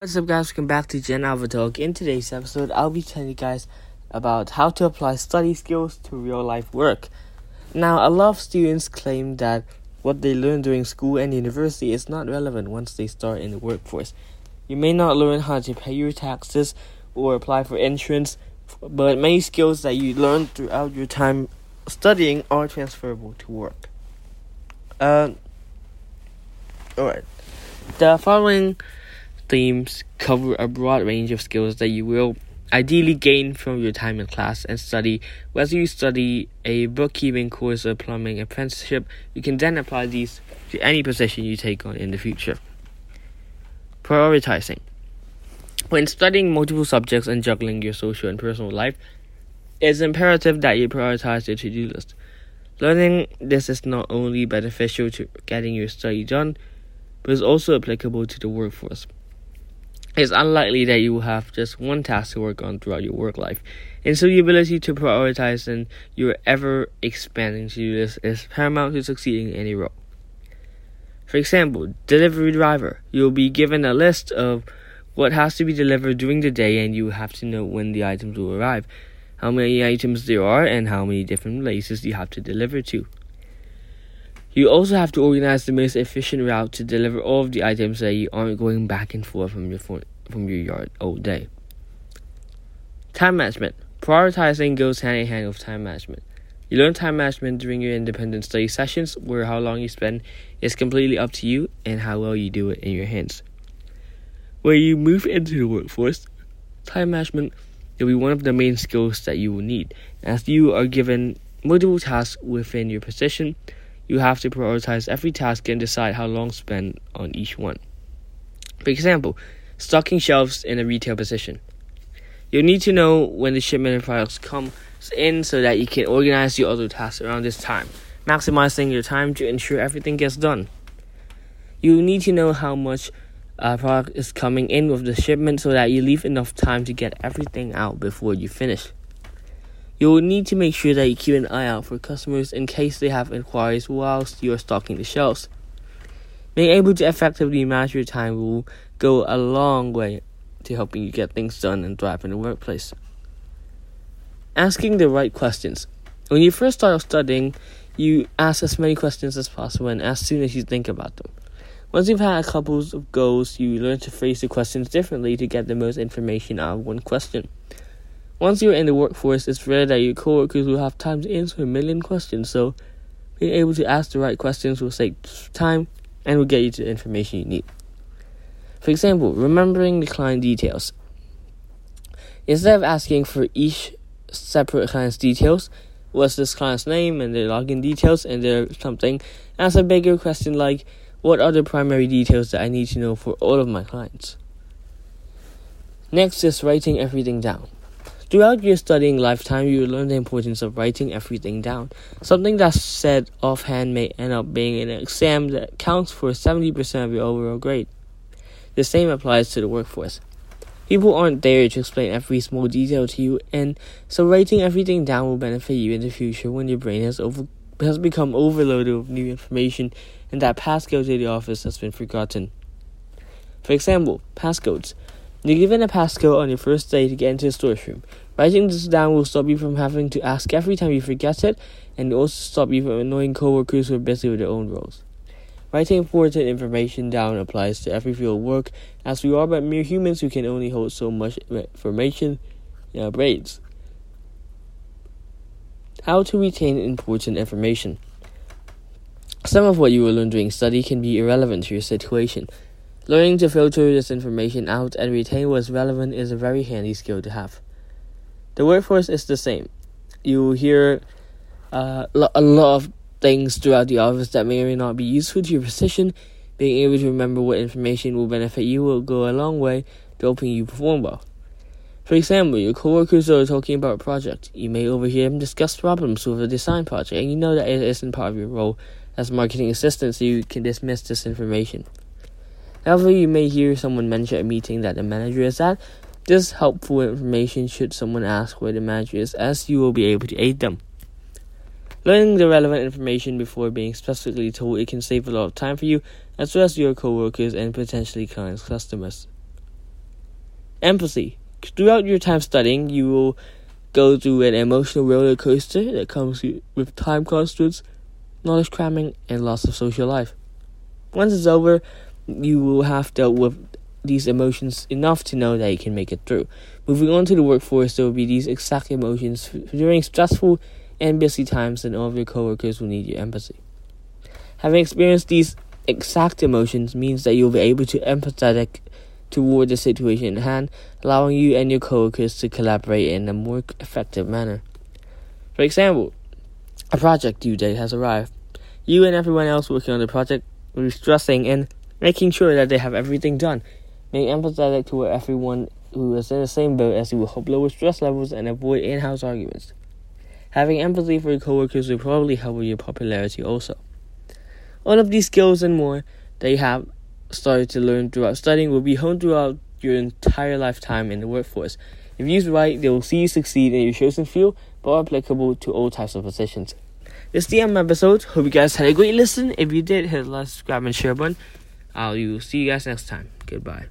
What's up guys, welcome back to Gen Alpha Talk. In today's episode, I'll be telling you guys about how to apply study skills to real life work. Now, a lot of students claim that what they learn during school and university is not relevant once they start in the workforce. You may not learn how to pay your taxes or apply for insurance, but many skills that you learn throughout your time studying are transferable to work. Uh, alright. The following themes cover a broad range of skills that you will ideally gain from your time in class and study. Whether you study a bookkeeping course or plumbing apprenticeship, you can then apply these to any position you take on in the future. Prioritizing. When studying multiple subjects and juggling your social and personal life, it's imperative that you prioritize your to do list. Learning this is not only beneficial to getting your study done, but is also applicable to the workforce. It's unlikely that you will have just one task to work on throughout your work life, and so the ability to prioritize and your ever expanding to do list is paramount to succeeding in any role. For example, delivery driver, you'll be given a list of what has to be delivered during the day, and you have to know when the items will arrive, how many items there are, and how many different places you have to deliver to. You also have to organize the most efficient route to deliver all of the items that you aren't going back and forth from your from your yard all day. Time management. Prioritizing goes hand in hand with time management. You learn time management during your independent study sessions, where how long you spend is completely up to you and how well you do it in your hands. When you move into the workforce, time management will be one of the main skills that you will need, as you are given multiple tasks within your position you have to prioritize every task and decide how long to spend on each one. For example, stocking shelves in a retail position. You'll need to know when the shipment of products comes in so that you can organize your other tasks around this time, maximizing your time to ensure everything gets done. You need to know how much uh, product is coming in with the shipment so that you leave enough time to get everything out before you finish. You will need to make sure that you keep an eye out for customers in case they have inquiries whilst you are stocking the shelves. Being able to effectively manage your time will go a long way to helping you get things done and thrive in the workplace. Asking the right questions. When you first start studying, you ask as many questions as possible and as soon as you think about them. Once you've had a couple of goals, you learn to phrase the questions differently to get the most information out of one question. Once you're in the workforce, it's rare that your coworkers will have time to answer a million questions, so being able to ask the right questions will save time and will get you to the information you need. For example, remembering the client details. Instead of asking for each separate client's details, what's this client's name and their login details and their something, ask a bigger question like, what are the primary details that I need to know for all of my clients? Next is writing everything down. Throughout your studying lifetime, you will learn the importance of writing everything down. Something that's said offhand may end up being an exam that counts for 70% of your overall grade. The same applies to the workforce. People aren't there to explain every small detail to you, and so writing everything down will benefit you in the future when your brain has over has become overloaded with new information and that passcode to the office has been forgotten. For example, passcodes. You're given a passcode on your first day to get into the storage room. Writing this down will stop you from having to ask every time you forget it, and also stop you from annoying coworkers who are busy with their own roles. Writing important information down applies to every field of work, as we are but mere humans who can only hold so much information in our brains. How to retain important information. Some of what you will learn during study can be irrelevant to your situation. Learning to filter this information out and retain what's relevant is a very handy skill to have. The workforce is the same. You will hear uh, a lot of things throughout the office that may or may not be useful to your position. Being able to remember what information will benefit you will go a long way to helping you perform well. For example, your coworkers are talking about a project. You may overhear them discuss problems with a design project, and you know that it isn't part of your role as marketing assistant, so you can dismiss this information. However, you may hear someone mention a meeting that the manager is at. This helpful information should someone ask where the manager is, as you will be able to aid them. Learning the relevant information before being specifically told it can save a lot of time for you, as well as your coworkers and potentially clients' customers. Empathy. Throughout your time studying, you will go through an emotional roller coaster that comes with time constraints, knowledge cramming, and loss of social life. Once it's over, you will have dealt with these emotions enough to know that you can make it through. Moving on to the workforce, there will be these exact emotions during stressful and busy times, and all of your coworkers will need your empathy. Having experienced these exact emotions means that you'll be able to empathetic toward the situation at hand, allowing you and your coworkers to collaborate in a more effective manner. For example, a project due date has arrived. You and everyone else working on the project will be stressing and making sure that they have everything done. Being empathetic toward everyone who is in the same boat as you will help lower stress levels and avoid in-house arguments. Having empathy for your coworkers will probably help with your popularity also. All of these skills and more that you have started to learn throughout studying will be honed throughout your entire lifetime in the workforce. If used right, they will see you succeed in your chosen field, but are applicable to all types of positions. This is the end episode. Hope you guys had a great listen. If you did, hit the like, subscribe, and share button. I'll see you guys next time. Goodbye.